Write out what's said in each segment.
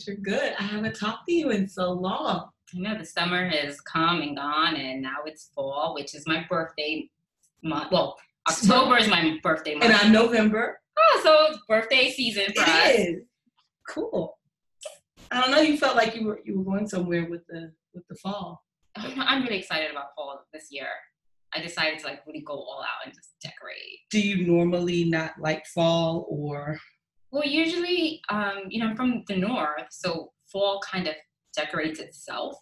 that you're good. I haven't talked to you in so long. You know the summer has come and gone, and now it's fall, which is my birthday month. Well, October is my birthday month. And I'm November. Oh, so it's birthday season for us. It is. Cool. I don't know, you felt like you were you were going somewhere with the with the fall. Oh, I'm really excited about fall this year. I decided to like really go all out and just decorate. Do you normally not like fall or Well, usually, um, you know, I'm from the north, so fall kind of decorates itself.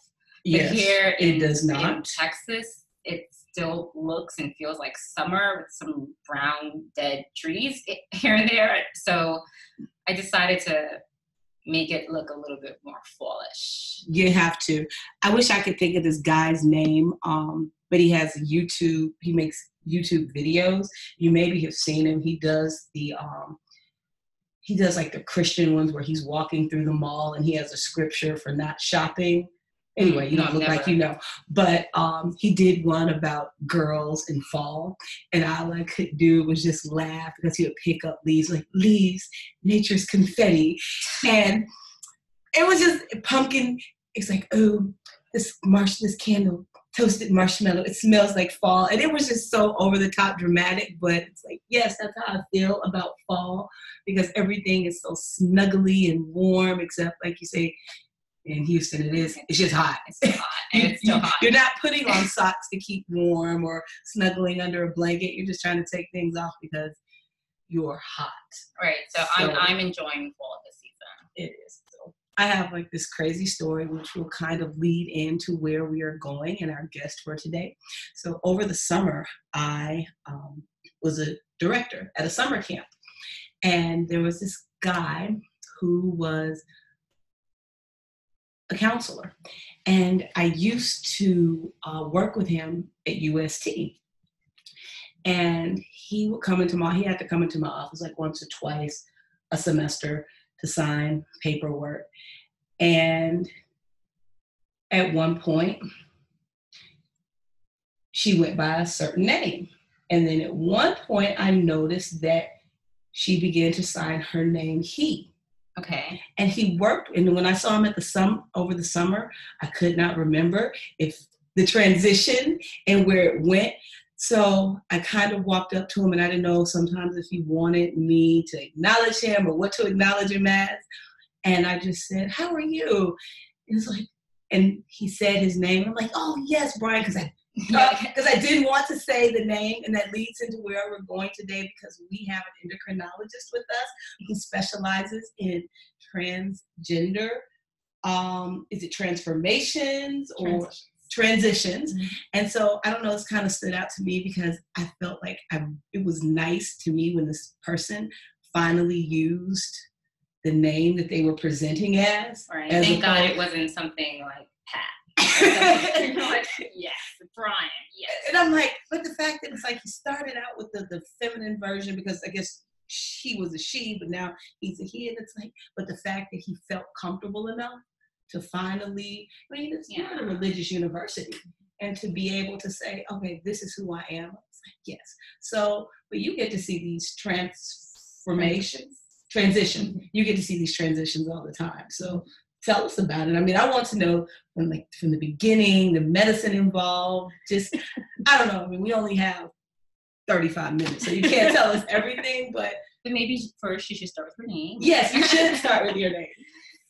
But yes, here it in, does in not. Texas, it still looks and feels like summer with some brown dead trees here and there. So I decided to make it look a little bit more fallish. You have to. I wish I could think of this guy's name, um, but he has YouTube. He makes YouTube videos. You maybe have seen him. He does the um, he does like the Christian ones where he's walking through the mall and he has a scripture for not shopping. Anyway, you No, don't look like you know, but um, he did one about girls in fall, and all I could do was just laugh because he would pick up leaves like leaves, nature's confetti, and it was just pumpkin. It's like, oh, this marsh, this candle, toasted marshmallow. It smells like fall, and it was just so over the top dramatic. But it's like, yes, that's how I feel about fall because everything is so snuggly and warm, except like you say. In Houston, it is. It's just hot. It's still hot, and it's still hot. You're not putting on socks to keep warm or snuggling under a blanket. You're just trying to take things off because you're hot. Right. So, I'm I'm enjoying fall this season. It is. So I have like this crazy story which will kind of lead into where we are going and our guest for today. So over the summer, I um, was a director at a summer camp, and there was this guy who was a counselor, and I used to uh, work with him at UST. And he would come into my, he had to come into my office like once or twice a semester to sign paperwork. And at one point, she went by a certain name. And then at one point, I noticed that she began to sign her name he. Okay. And he worked, and when I saw him at the sum over the summer, I could not remember if the transition and where it went. So I kind of walked up to him, and I didn't know sometimes if he wanted me to acknowledge him or what to acknowledge him as. And I just said, "How are you?" And it's like, and he said his name. And I'm like, "Oh yes, Brian," because I because I didn't want to say the name, and that leads into where we're going today because we have an endocrinologist with us who specializes in transgender. Um, is it transformations or transitions? Mhm. And so I don't know. It's kind of stood out to me because I felt like I, it was nice to me when this person finally used the name that they were presenting as. Right. as Thank God it wasn't something like Pat. You know, like, yes, Brian. Yes. and I'm like, but the fact that it's like he started out with the, the feminine version because I guess she was a she, but now he's a he, and it's like, but the fact that he felt comfortable enough to finally, I mean, it's not a religious university, and to be able to say, okay, this is who I am. Yes. So, but you get to see these transformations, transition. You get to see these transitions all the time. So tell us about it. I mean, I want to know from like from the beginning, the medicine involved. Just I don't know. I mean, we only have 35 minutes, so you can't tell us everything. But But maybe first you should start with her name. yes, you should start with your name.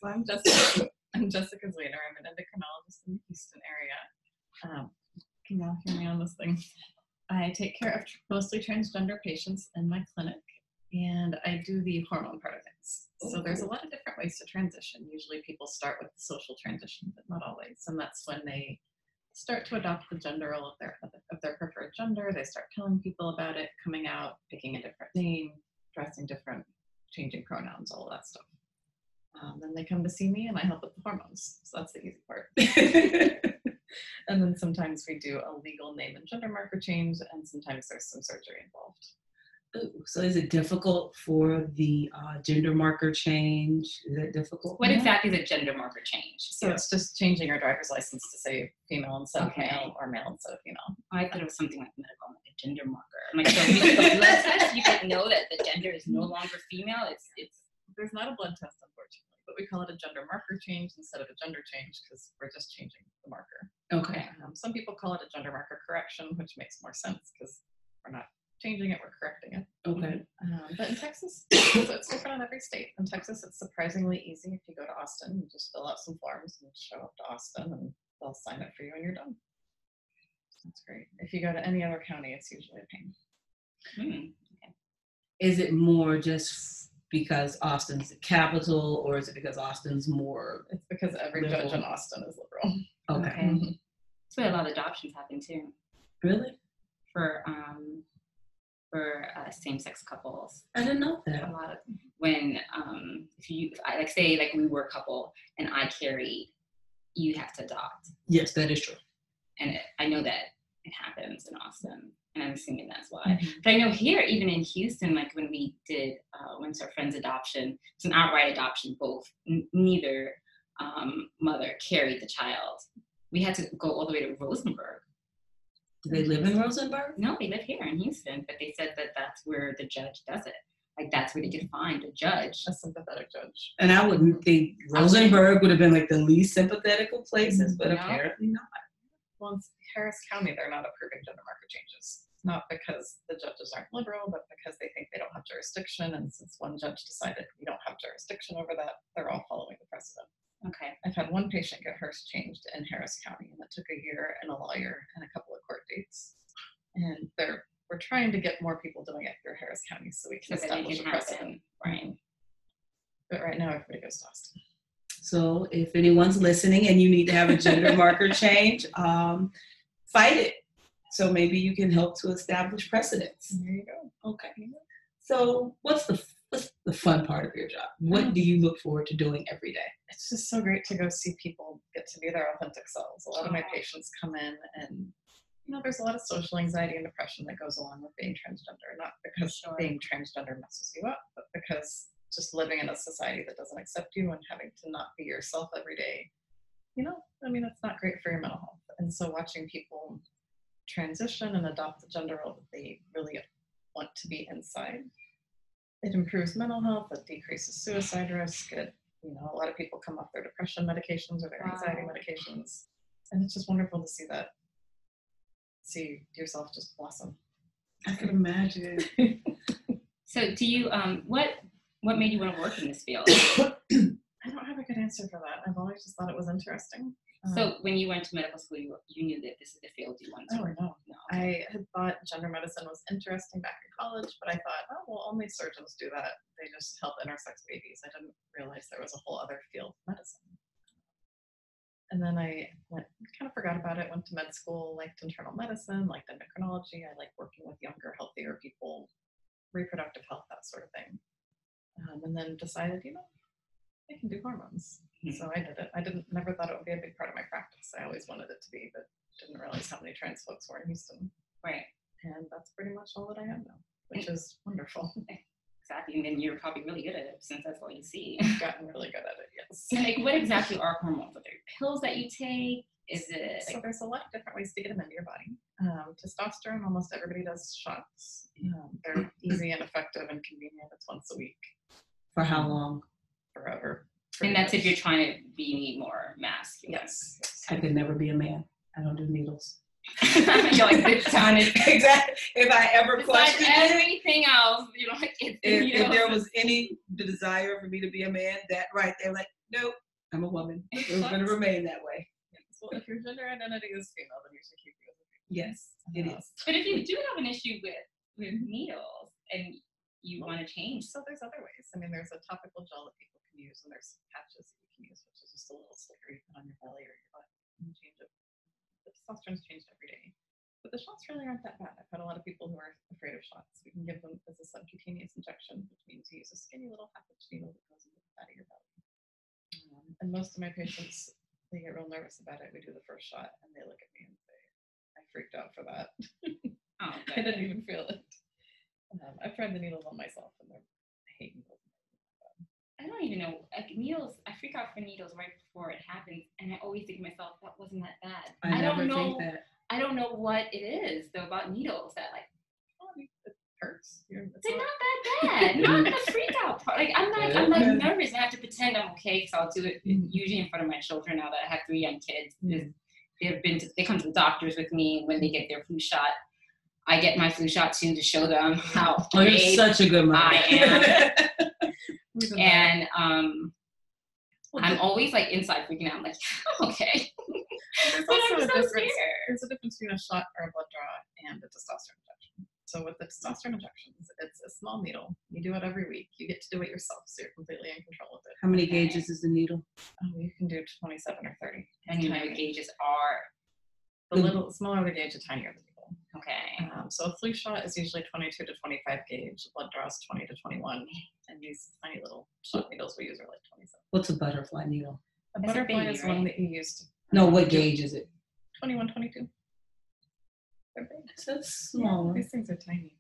So I'm Jessica. I'm Jessica Zwainer. I'm an endocrinologist in the Houston area. Um, can you all hear me on this thing? I take care of mostly transgender patients in my clinic, and I do the hormone part of things. So there's a lot of different ways to transition. Usually people start with the social transition, but not always. And that's when they start to adopt the gender role of their of their preferred gender. They start telling people about it, coming out, picking a different name, dressing different, changing pronouns, all that stuff. Um, then they come to see me and I help with the hormones. So that's the easy part. and then sometimes we do a legal name and gender marker change, and sometimes there's some surgery involved. Ooh, so is it difficult for the uh, gender marker change? Is that difficult? What Yeah. exactly is a gender marker change? So it's just changing your driver's license to say female instead Okay. of male or male instead of female. I thought it was something like medical, like a gender marker. I'm like, so you blood test, you could know that the gender is no longer female. It's it's There's not a blood test, unfortunately, but we call it a gender marker change instead of a gender change because we're just changing the marker. Okay. Um, some people call it a gender marker correction, which makes more sense because we're not changing it, we're correcting it. Okay. Um, but in Texas, so it's different in every state. In Texas, it's surprisingly easy. If you go to Austin, you just fill out some forms and show up to Austin, and they'll sign it for you, and you're done. That's great. If you go to any other county, it's usually a pain. Hmm. Is it more just because Austin's the capital, or is it because Austin's more? It's because every judge in Austin is liberal. Okay. Okay. Mhm. That's where a lot of adoptions happen too Really? for um for uh, same-sex couples. I didn't know that. A lot of when um if you I, like say like we were a couple and I carried, you have to adopt, Yes, that is true. and it, I know that it happens in Austin, and I'm assuming that's why. Mm-hmm. But I know here, even in Houston, like when we did uh, When's Our Friends adoption, it's an outright adoption. Both n- neither um, mother carried the child. We had to go all the way to Rosenberg. Do they live in Rosenberg? No, they live here in Houston, but they said that that's where the judge does it. Like that's where they could find a judge. A sympathetic judge. And I wouldn't think Rosenberg would have been like the least sympathetic of places, but No. apparently not. Well, in Harris County, they're not approving gender marker changes. Not because the judges aren't liberal, but because they think they don't have jurisdiction. And since one judge decided we don't have jurisdiction over that, they're all following the precedent. Okay. I've had one patient get hers changed in Harris County, and it took a year and a lawyer and a couple of court dates. And they're we're trying to get more people doing it through Harris County so we can it establish a precedent. Right. But right now, everybody goes to Austin. So if anyone's listening and you need to have a gender marker change, um, fight it. So maybe you can help to establish precedents. There you go. Okay. So what's the what's the fun part of your job? What do you look forward to doing every day? it's just so great to go see people get to be their authentic selves. A lot of my patients come in and you know, there's a lot of social anxiety and depression that goes along with being transgender, not because Sure. being transgender messes you up, but because just living in a society that doesn't accept you and having to not be yourself every day, you know, I mean, it's not great for your mental health. And so watching people transition and adopt the gender role that they really want to be inside, it improves mental health, it decreases suicide risk, it you know, a lot of people come off their depression medications or their anxiety Wow. medications. And it's just wonderful to see that, see yourself just blossom. I can imagine. So do you um what what made you want to work in this field? I don't have a good answer for that. I've always just thought it was interesting. Um, So when you went to medical school, you, you knew that this is the field you wanted to oh, work. no. No. I had thought gender medicine was interesting back in college, but I thought, oh, well, only surgeons do that. They just help intersex babies. I didn't realize there was a whole other field of medicine. And then I went, kind of forgot about it, went to med school, liked internal medicine, liked endocrinology. I like working with younger, healthier people, reproductive health, that sort of thing. Um, and then decided, you know, I can do hormones. Mhm. So I did it. I didn't never thought it would be a big part of my practice. I always wanted it to be, but didn't realize how many trans folks were in Houston. Right. And that's pretty much all that I am now, which is wonderful. Exactly. And then you're probably really good at it since that's all you see. I've gotten really good at it, yes. Like, what exactly are hormones? Are there pills that you take? Is it So there's a lot of different ways to get them into your body. Um, testosterone, almost everybody does shots. Um, they're easy and effective and convenient. It's once a week, For how long? forever. and that's if you're trying to be more masculine. Yes. yes. I could never be a man. I don't do needles. you're like this done it. exactly. If I ever Besides questioned everything else, you know, like it's if, if there was any desire for me to be a man, that right, they're like, nope, I'm a woman. We're going to remain that way. Well, if your gender identity is female, then you should keep it as a Yes, it is. But if you do have an issue with with needles and you want to change, So there's other ways. I mean, there's a topical gel that people can use, and there's patches that you can use, which is just a little sticker you put on your belly or your butt and change it. The testosterone's changed every day. But the shots really aren't that bad. I've had a lot of people who are afraid of shots. We can give them as a subcutaneous injection, which means you use a skinny little half inch needle that goes into the fat of your belly. Um, and most of my patients, they get real nervous about it. We do the first shot, and they look at me and say, I freaked out for that. oh, I didn't even feel it. Um, I've tried the needles on myself, and they're, I hate needles. I don't even know. Like needles, I freak out for needles right before it happens, and I always think to myself, that wasn't that bad. I, never don't know. think that. I don't know what it is though about needles that like Oh, I mean, it hurts. You're, it's they're not, that bad. not the freak out part. Like I'm not, I'm like nervous. and I have to pretend I'm okay because I'll do it usually in front of my children. Now that I have three young kids, Mm. they've been, to, they come to the doctors with me when they get their flu shot. I get my flu shot too to show them how Oh, you're such a good mom. I am. We did that. and um, I'm always like inside freaking out. I'm like, okay. There's But also a difference. There's a difference between a shot or a blood draw and a testosterone. So with the testosterone injections, it's a small needle. You do it every week. You get to do it yourself, so you're completely in control of it. How many gauges is the needle? Oh, you can do 27 or 30. And you know, Tiny. gauges are The little smaller the gauge, the tinier the needle. okay. Um, so a flu shot is usually 22 to 25 gauge. Blood draws 20 to 21, and these tiny little shot needles we use are like 27. What's a butterfly needle? A That's a butterfly baby, is one that you use. To, No, what gauge is it? 21, 22. They're big. A small one. These things are tiny.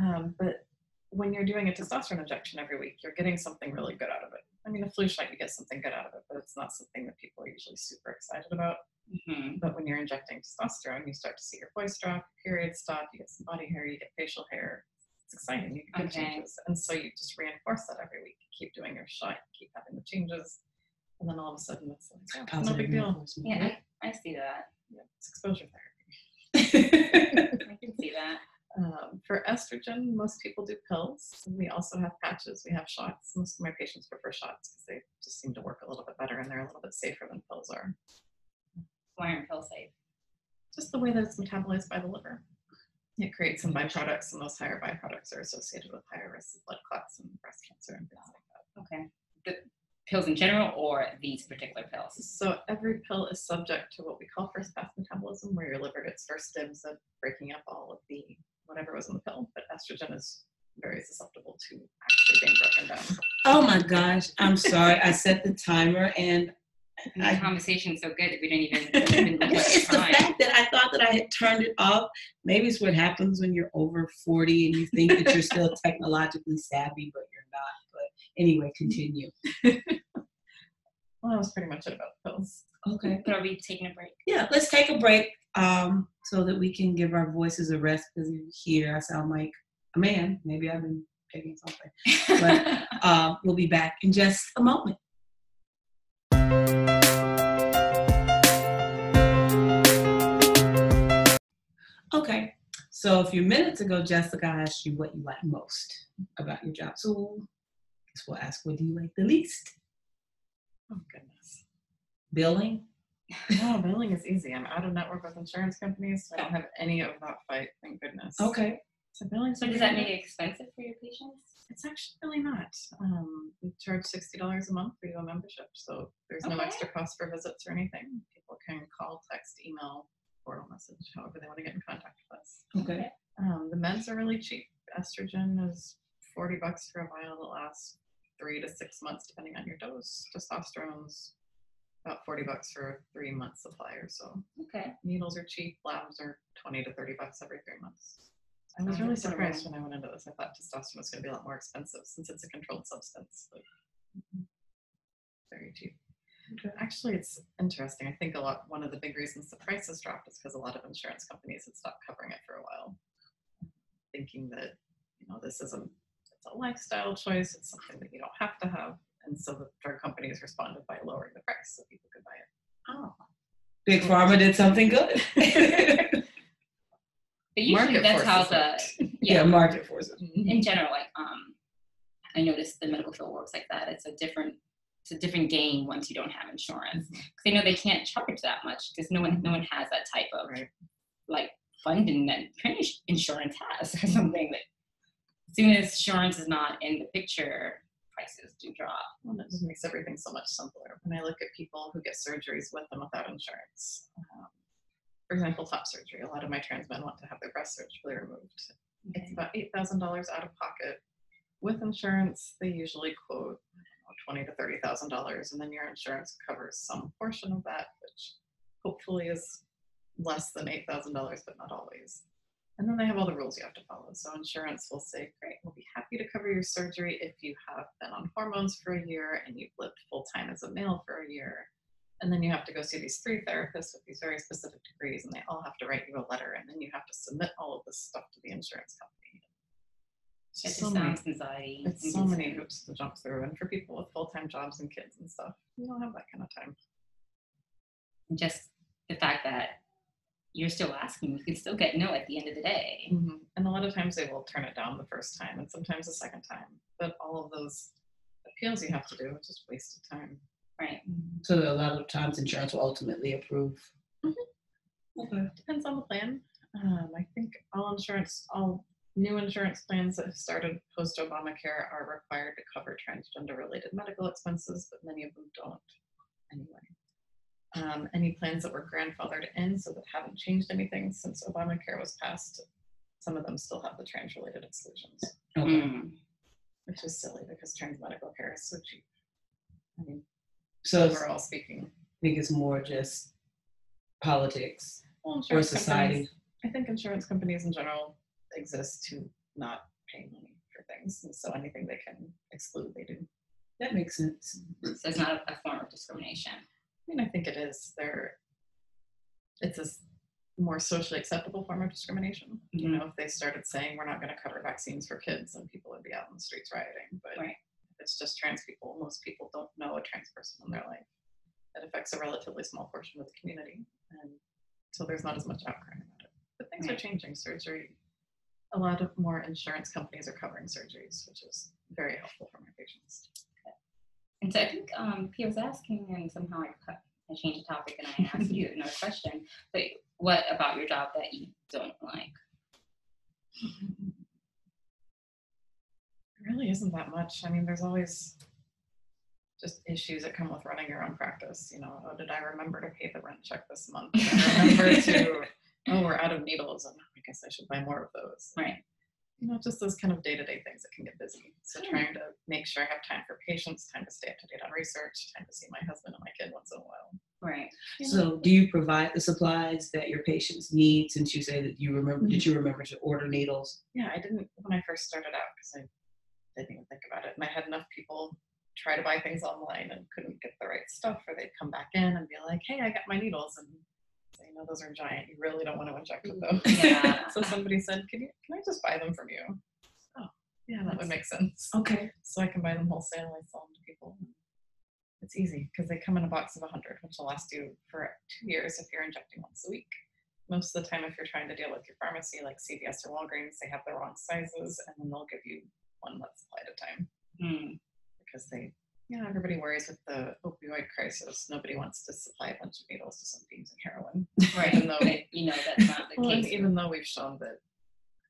Um, but when you're doing a testosterone injection every week, you're getting something really good out of it. I mean, a flu shot, you get something good out of it, but it's not something that people are usually super excited about. hmm But when you're injecting testosterone, you start to see your voice drop, your periods stop, you get some body hair, you get facial hair. It's exciting. You get Okay. changes. And so you just reinforce that every week. You keep doing your shot, you keep having the changes. And then all of a sudden it's like, oh, no big deal. Yeah, I, I see that. Yeah, it's exposure therapy. I can see that. Um, for estrogen, most people do pills. We also have patches. We have shots. Most of my patients prefer shots because they just seem to work a little bit better and they're a little bit safer than pills are. Why aren't pills safe? Just the way that it's metabolized by the liver. It creates some byproducts, and those higher byproducts are associated with higher risks of blood clots and breast cancer and things like that. Okay. The pills in general or these particular pills? So every pill is subject to what we call first pass metabolism, where your liver gets first dibs at breaking up all of the whatever was in the pill. But estrogen is very susceptible to actually being broken down. oh my gosh, I'm sorry. I set the timer and And I- the conversation's so good that we didn't even, didn't even it's the the fact that I thought that I had turned it off. Maybe it's what happens when you're over 40 and you think that you're still technologically savvy, but you're. But anyway, continue. Well, that was pretty much it about pills. Okay. But are we taking a break? Yeah, let's take a break um, so that we can give our voices a rest because here I sound like a man. Maybe I've been taking something. But- Uh, we'll be back in just a moment. Okay, so a few minutes ago, Jessica asked you what you like most about your job. So, I we'll ask, what do you like the least? Oh goodness. Billing? No, billing is easy. I'm out of network with insurance companies, so I don't have any of that fight. Thank goodness. Okay. So billing. so does that make it expensive for your patients? It's actually really not. Um, we charge sixty dollars a month for you a membership, so there's no Okay. extra cost for visits or anything. People can call, text, email, oral message, however they want to get in contact with us. Okay. Um, the meds are really cheap. Estrogen is forty bucks for a vial that lasts three to six months, depending on your dose. Testosterone's about forty bucks for a three month supply or so. Okay. Needles are cheap. Labs are twenty to thirty bucks every three months. I was Oh, really surprised when I went into this. I thought testosterone was going to be a lot more expensive since it's a controlled substance. But mm-hmm. very cheap. Actually, it's interesting. I think a lot. One of the big reasons the price has dropped is because a lot of insurance companies had stopped covering it for a while, thinking that you know this isn't it's a lifestyle choice. It's something that you don't have to have, and so the drug companies responded by lowering the price so people could buy it. Oh. Big Pharma did something good. But usually Market that's how forces the worked. yeah, market forces. in general, like um, I noticed the medical field works like that. It's a different, it's a different game once you don't have insurance because they know they can't charge that much because no one, no one has that type of Right. like funding that insurance has or something. That as soon as insurance is not in the picture, prices do drop. Well, that just makes everything so much simpler. When I look at people who get surgeries with and without insurance, um, for example, top surgery, a lot of my trans men want to have their breast surgically removed. It's about eight thousand dollars out of pocket. With insurance, they usually quote know, twenty to thirty thousand dollars, and then your insurance covers some portion of that, which hopefully is less than eight thousand dollars, but not always. And then they have all the rules you have to follow. So insurance will say, great, we'll be happy to cover your surgery if you have been on hormones for a year and you've lived full time as a male for a year. And then you have to go see these three therapists with these very specific degrees, and they all have to write you a letter, and then you have to submit all of this stuff to the insurance company. It's It just just so many, anxiety. it's so many hoops to jump through, and for people with full time jobs and kids and stuff, you don't have that kind of time. Just the fact that you're still asking, you can still get no at the end of the day. Mhm. And a lot of times they will turn it down the first time, and sometimes the second time. But all of those appeals you have to do, it's just wasted time. Right. So a lot of times insurance will ultimately approve. Mhm. Okay. Depends on the plan. Um, I think all insurance, all new insurance plans that have started post Obamacare are required to cover transgender related medical expenses, but many of them don't anyway. Um, any plans that were grandfathered in, so that haven't changed anything since Obamacare was passed, some of them still have the trans related exclusions, Okay. Mm. which is silly because trans medical care is so cheap. I mean, So it's- overall speaking. I think it's more just politics Well, or insurance society. companies- I think insurance companies in general exist to not pay money for things, and so anything they can exclude, they do. That makes sense. So it's not a, a form of discrimination. I mean, I think it is. There, it's a more socially acceptable form of discrimination. You mm-hmm. know, if they started saying we're not going to cover vaccines for kids, then people would be out in the streets rioting. But Right. if it's just trans people, most people don't know a trans person in their life. It affects a relatively small portion of the community, and so there's not as much outcry about it. But things are changing. Surgery, a lot of more insurance companies are covering surgeries, which is very helpful for my patients. And so I think um, Pia was asking, and somehow I, cut, I changed the topic and I asked you another question. But what about your job that you don't like? There really isn't that much. I mean, there's always just issues that come with running your own practice. You know, oh, did I remember to pay the rent check this month? Did I remember to, oh, we're out of needles, and I guess I should buy more of those. Right. You know, just those kind of day-to-day things that can get busy. So Sure. trying to make sure I have time for patients, time to stay up to date on research, time to see my husband and my kid once in a while. Right. You know, So do you provide the supplies that your patients need since you say that you remember did mm-hmm. you remember to order needles? yeah, I didn't when I first started out because I didn't even think about it. And I had enough people try to buy things online and couldn't get the right stuff, or they'd come back in and be like, "Hey, I got my needles," and say, "No, those are giant. You really don't want to inject with those." Yeah. so somebody said, "Can you? Can I just buy them from you?" Yeah, that would make sense. Okay. So I can buy them wholesale. I sell them to people. It's easy because they come in a box of 100, which will last you for two years if you're injecting once a week. Most of the time, if you're trying to deal with your pharmacy like CVS or Walgreens, they have the wrong sizes and then they'll give you one month supply at a time Hmm. because they, you know, everybody worries with the opioid crisis. Nobody wants to supply a bunch of needles to somebody using heroin. Right. Even though- you know that's not the Well, case. even though we've shown that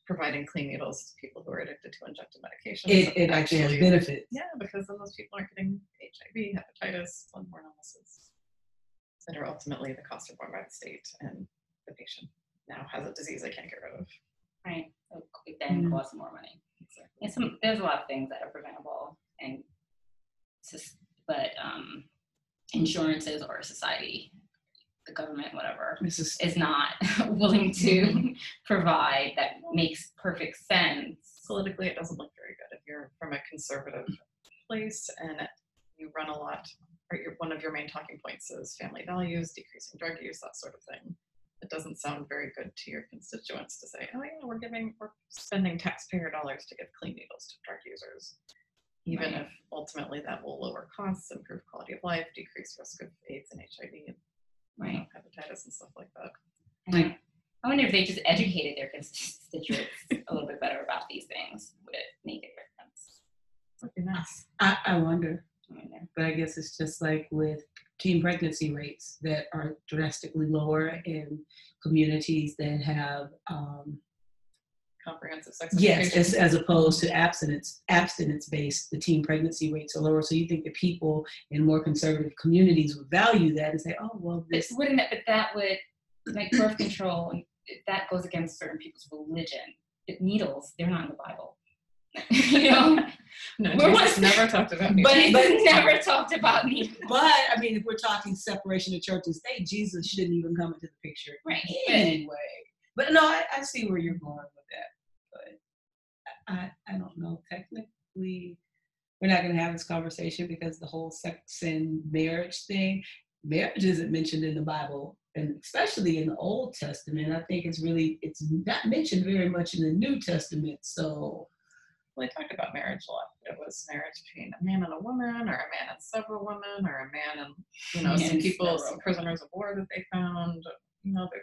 providing clean needles to people who are addicted to injected medications It, it actually has benefits. yeah, because then those people aren't getting HIV, hepatitis, bloodborne illnesses that are ultimately the cost are borne by the state, and the patient now has a disease they can't get rid of. right. So it then Mm. costs more money. And some, there's a lot of things that are preventable, and sus- but um, insurances or society, the government, whatever, is is not willing to mm-hmm. provide that makes perfect sense. Politically, it doesn't look very good if you're from a conservative place and you run a lot. Or your, one of your main talking points is family values, decreasing drug use, that sort of thing. It doesn't sound very good to your constituents to say, "Oh yeah, we're giving, we're spending taxpayer dollars to give clean needles to drug users." even Right. if ultimately that will lower costs, improve quality of life, decrease risk of AIDS and HIV and you know, Right. hepatitis and stuff like that. And I- I wonder if they just educated their constituents a little bit better about these things. Would it make a difference? That'd nice. I, I wonder. I mean, But I guess it's just like with teen pregnancy rates that are drastically lower in communities that have um, Comprehensive sex Yes, education. as, as opposed to abstinence, abstinence based, the teen pregnancy rates are lower. So you think that people in more conservative communities would value that and say, oh, well, But this, wouldn't that, but that would, like birth control, that goes against certain people's religion. But needles, they're not in the Bible. you know? no, Where Jesus was- never talked about But needles. it's never talked about needles. but I mean, if we're talking separation of church and state, Jesus shouldn't even come into the picture Right. Anyway. But no, I, I see where you're going with that. I, I, don't know. Technically, we're not going to have this conversation because the whole sex and marriage thing, marriage isn't mentioned in the Bible, and especially in the Old Testament. I think it's really it's not mentioned very much in the New Testament. So Well, they talked about marriage a lot. It was marriage between a man and a woman, or a man and several women, or a man and you know some people, some prisoners of war that they found. You know, there-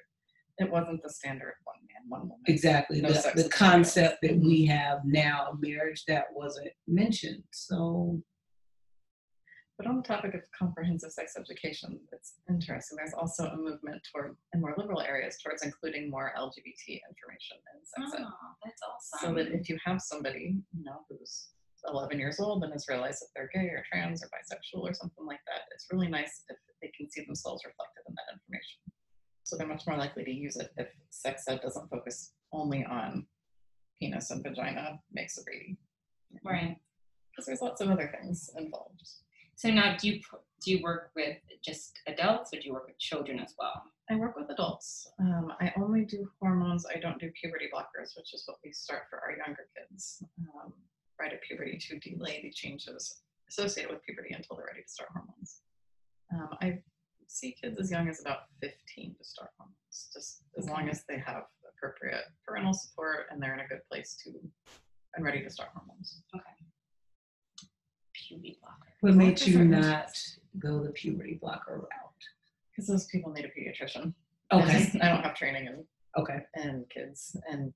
it wasn't the standard one man, one woman. Exactly. No the the concept that we mm-hmm. have now of marriage that wasn't mentioned. So But on the topic of comprehensive sex education, it's interesting. There's also a movement toward, in more liberal areas, towards including more LGBT information in sex ed. Oh, that's awesome. So that if you have somebody, you know, who's 11 years old and has realized that they're gay or trans or bisexual or something like that, it's really nice if they can see themselves reflected in that information. So they're much more likely to use it if sex ed doesn't focus only on penis and vagina makes a baby. right. Because there's lots of other things involved. So now, do you do you work with just adults, or do you work with children as well? I work with adults. Um, I only do hormones. I don't do puberty blockers, which is what we start for our younger kids. Um, right at puberty to delay the changes associated with puberty until they're ready to start hormones. Um, I see kids as young as about 15 to start hormones, just as long as they have appropriate parental support and they're in a good place to and ready to start hormones. Okay. Puberty blocker. what made Blockers you not go the puberty blocker route? Because those people need a pediatrician. I Okay. I don't have training in Okay. and kids and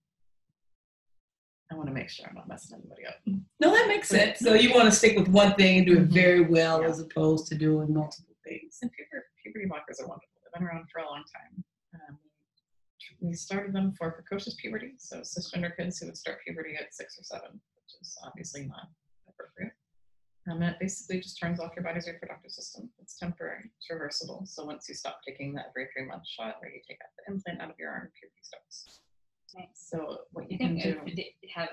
I want to make sure I'm not messing anybody up. No, that makes sense. So you want to stick with one thing and do it Mhm. very well Yeah. as opposed to doing multiple things. And puberty, puberty blockers are wonderful. They've been around for a long time. Um, we started them for precocious puberty, so cisgender kids who would start puberty at six or seven, which is obviously not appropriate. Um, and it basically just turns off your body's reproductive system. It's temporary, it's reversible. So once you stop taking that every three month shot where you take out the implant out of your arm, puberty starts. Nice. So what you can do. they have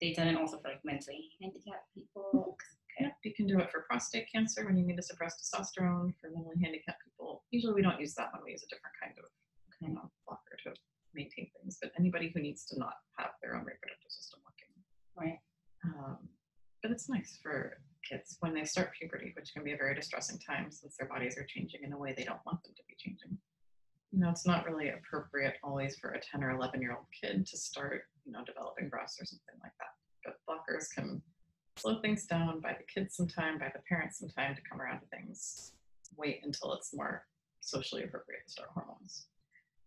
they done it also for like mentally handicapped people. Yeah, you can do it for prostate cancer when you need to suppress testosterone for mentally handicapped people. Usually we don't use that one. We use a different kind of you know, blocker to maintain things. But anybody who needs to not have their own reproductive system working. Right. Um, but it's nice for kids when they start puberty, which can be a very distressing time since their bodies are changing in a way they don't want them to be changing. You know, it's not really appropriate always for a 10 or 11 year old kid to start, you know, developing breasts or something like that. But blockers can slow things down, buy the kids some time, buy the parents some time to come around to things. Wait until it's more socially appropriate to start hormones.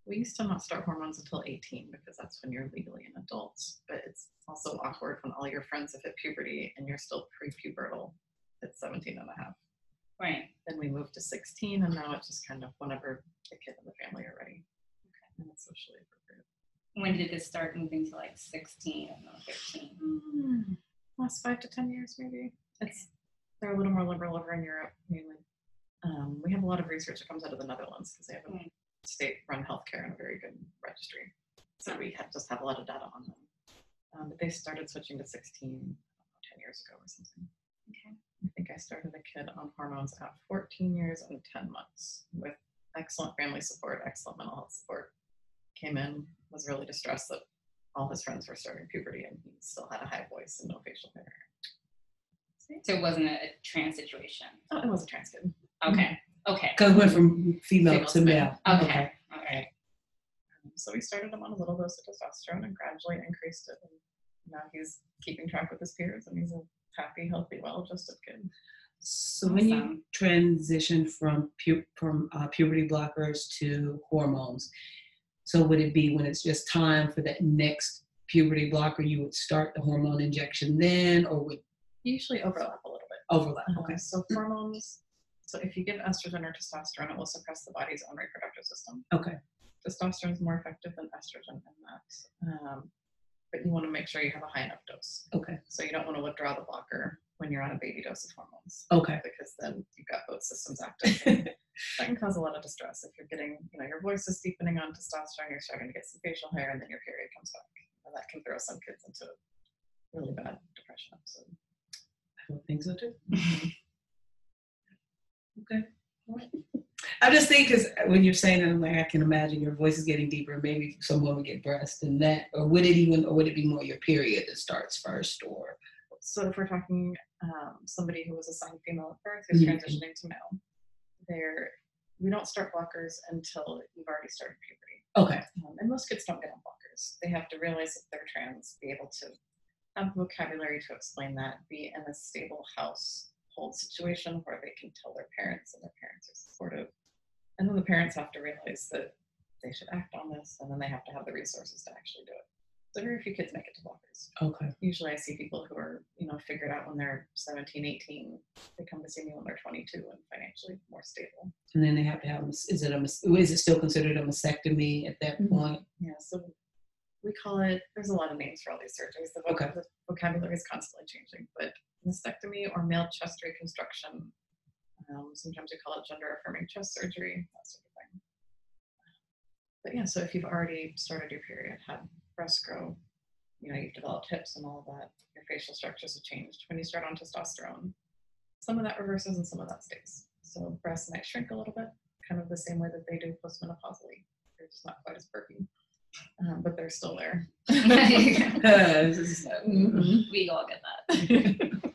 We used to not start hormones until 18 because that's when you're legally an adult. But it's also awkward when all your friends have hit puberty and you're still pre-pubertal at 17 and a half. Right. Then we moved to 16 and now it's just kind of whenever the kid and the family are ready. Okay. And it's socially appropriate. When did this start moving to like 16 or 15? Mm, last five to 10 years maybe. It's they're a little more liberal over in Europe mainly. Um, we have a lot of research that comes out of the Netherlands because they have a Mm. state-run healthcare and a very good registry. So we have, just have a lot of data on them. Um, but they started switching to 16 10 years ago or something. Okay. I think I started a kid on hormones at 14 years and 10 months with excellent family support, excellent mental health support. Came in, was really distressed that all his friends were starting puberty and he still had a high voice and no facial hair. So it wasn't a, a trans situation. Oh, it was a trans kid. Okay. Okay. Because it went from female, Female to to male. Okay. All right. Um, So we started him on a little dose of testosterone and gradually increased it. And now he's keeping track with his peers and he's a happy, healthy, well-adjusted kid. So when you Awesome. transition from pu- from uh, puberty blockers to hormones, so would it be when it's just time for that next puberty blocker, you would start the hormone injection then, or would Usually overlap a little bit. overlap? Okay, Okay. so hormones. So if you give estrogen or testosterone, it will suppress the body's own reproductive system. Okay. Testosterone is more effective than estrogen in that, um, but you want to make sure you have a high enough dose. Okay. So you don't want to withdraw the blocker when you're on a baby dose of hormones, Okay. because then you've got both systems active. that can cause a lot of distress if you're getting, you know, your voice is deepening on testosterone, you're starting to get some facial hair, and then your period comes back. And that can throw some kids into a really bad depression. I don't think so too. Okay. I'm just thinking because when you're saying that, I'm like, I can imagine your voice is getting deeper. Maybe someone would get breast and that, or would it even, or would it be more your period that starts first, or So if we're talking um, somebody who was assigned female at birth who's Mhm. transitioning to male, there we don't start blockers until you've already started puberty. okay, Um, and most kids don't get on blockers. They have to realize that they're trans, be able to have vocabulary to explain that, be in a stable household situation where they can tell their parents and their parents are supportive. And then the parents have to realize that they should act on this and then they have to have the resources to actually do it. So very few kids make it to blockers. Okay. Usually I see people who are, you know, figured out when they're 17, 18. They come to see me when they're 22 and financially more stable. And then they have to have. Is it a? Is it still considered a mastectomy at that Mhm. point? Yeah, so we call it, there's a lot of names for all these surgeries. The, voc- Okay. the vocabulary is constantly changing, but mastectomy or male chest reconstruction, um, sometimes we call it gender affirming chest surgery, that sort of thing. But yeah, so if you've already started your period, had breast grow, you know, you've developed hips and all of that, your facial structures have changed. When you start on testosterone, some of that reverses and some of that stays. So breasts might shrink a little bit, kind of the same way that they do postmenopausally. They're just not quite as perky um, but they're still there. This is- Mhm. we all get that.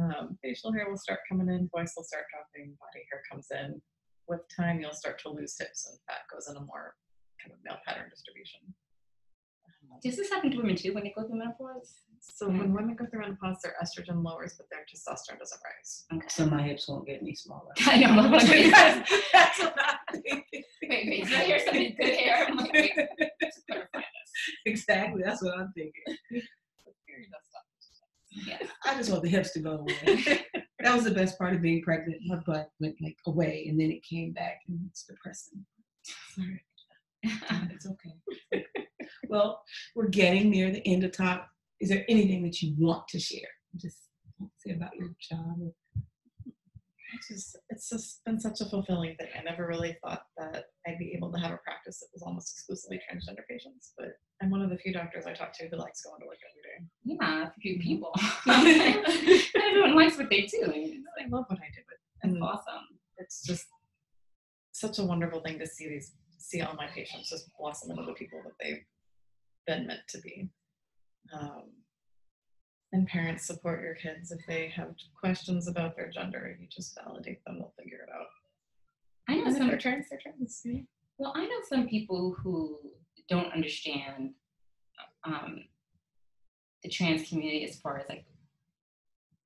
um, facial hair will start coming in, voice will start dropping, body hair comes in. With time, you'll start to lose hips and fat goes in a more kind of male pattern distribution. Um, Does this happen to women too when they go through menopause? so when women go through menopause, their estrogen lowers, but their testosterone doesn't rise. Okay. So my hips won't get any smaller. I know. I'm like, wait, That's what I'm thinking. Wait, wait, did I hear something good hair? I'm like, wait, let's clarify this. Exactly. That's what I'm thinking. The period does stop. Yeah. I just want the hips to go away. that was the best part of being pregnant. My butt went like away, and then it came back, and it's depressing. Sorry. It's okay. well, we're getting near the end of talk. Is there anything that you want to share? Just say about your job. or- just, it's just been such a fulfilling thing. I never really thought that I'd be able to have a practice that was almost exclusively transgender patients, but I'm one of the few doctors I talk to who likes going to work every day. Yeah, a few people. Everyone likes what they do. I love what I do, It's and awesome. it's just such a wonderful thing to see these see all my patients just blossom into the people that they've been meant to be. Um, and parents support your kids if they have questions about their gender. You just validate them; they'll figure it out. I know And if some they're trans, they're trans. Well, I know some people who don't understand um, the trans community as far as like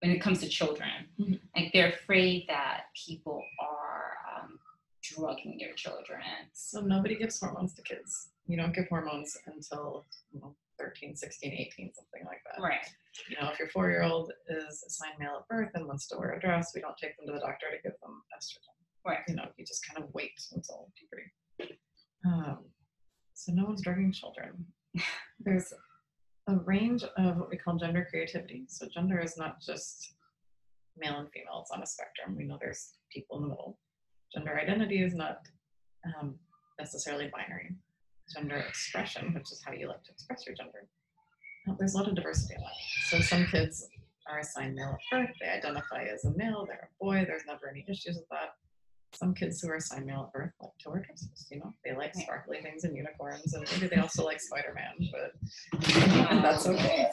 when it comes to children. Mhm. Like they're afraid that people are um, drugging their children. So nobody gives hormones to kids. You don't give hormones until you know, 13, 16, 18, something like that. Right. You know, if your four-year-old is assigned male at birth and wants to wear a dress, we don't take them to the doctor to give them estrogen. Right. You know, you just kind of wait until puberty. Um, so no one's drugging children. There's a range of what we call gender creativity. So gender is not just male and female; it's on a spectrum. We know there's people in the middle. Gender identity is not um, necessarily binary. Gender expression, which is how you like to express your gender, there's a lot of diversity in that. So some kids are assigned male at birth, they identify as a male, they're a boy, there's never any issues with that. Some kids who are assigned male at birth like to wear dresses, you know, they like sparkly things and unicorns, and maybe they also like Spider-Man, but and that's okay.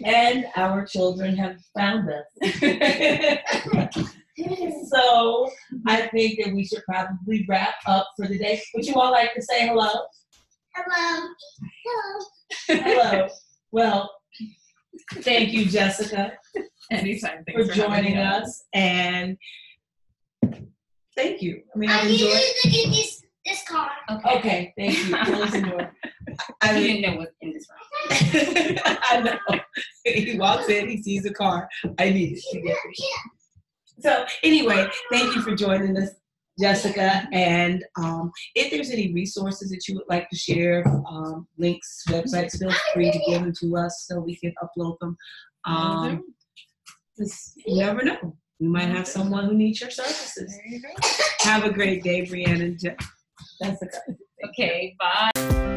and our children have found us. so I think that we should probably wrap up for the day. Would you all like to say hello? Hello. Hello. Hello. Well, thank you, Jessica, Anytime, for thanks for having joining me. us, and thank you. I mean, I I've need enjoyed. you to get this this car. Okay. Okay, thank you. Close the. I I, didn't know what's in this room. I know. He walks in, he sees a car. I need it to get it. So anyway, thank you for joining us, Jessica. And um, if there's any resources that you would like to share, um, links, websites, feel free to give them to us so we can upload them. Um, just- you never know. We might have someone who needs your services. You. Have a great day, Brianna and Je- Jessica. Okay, bye.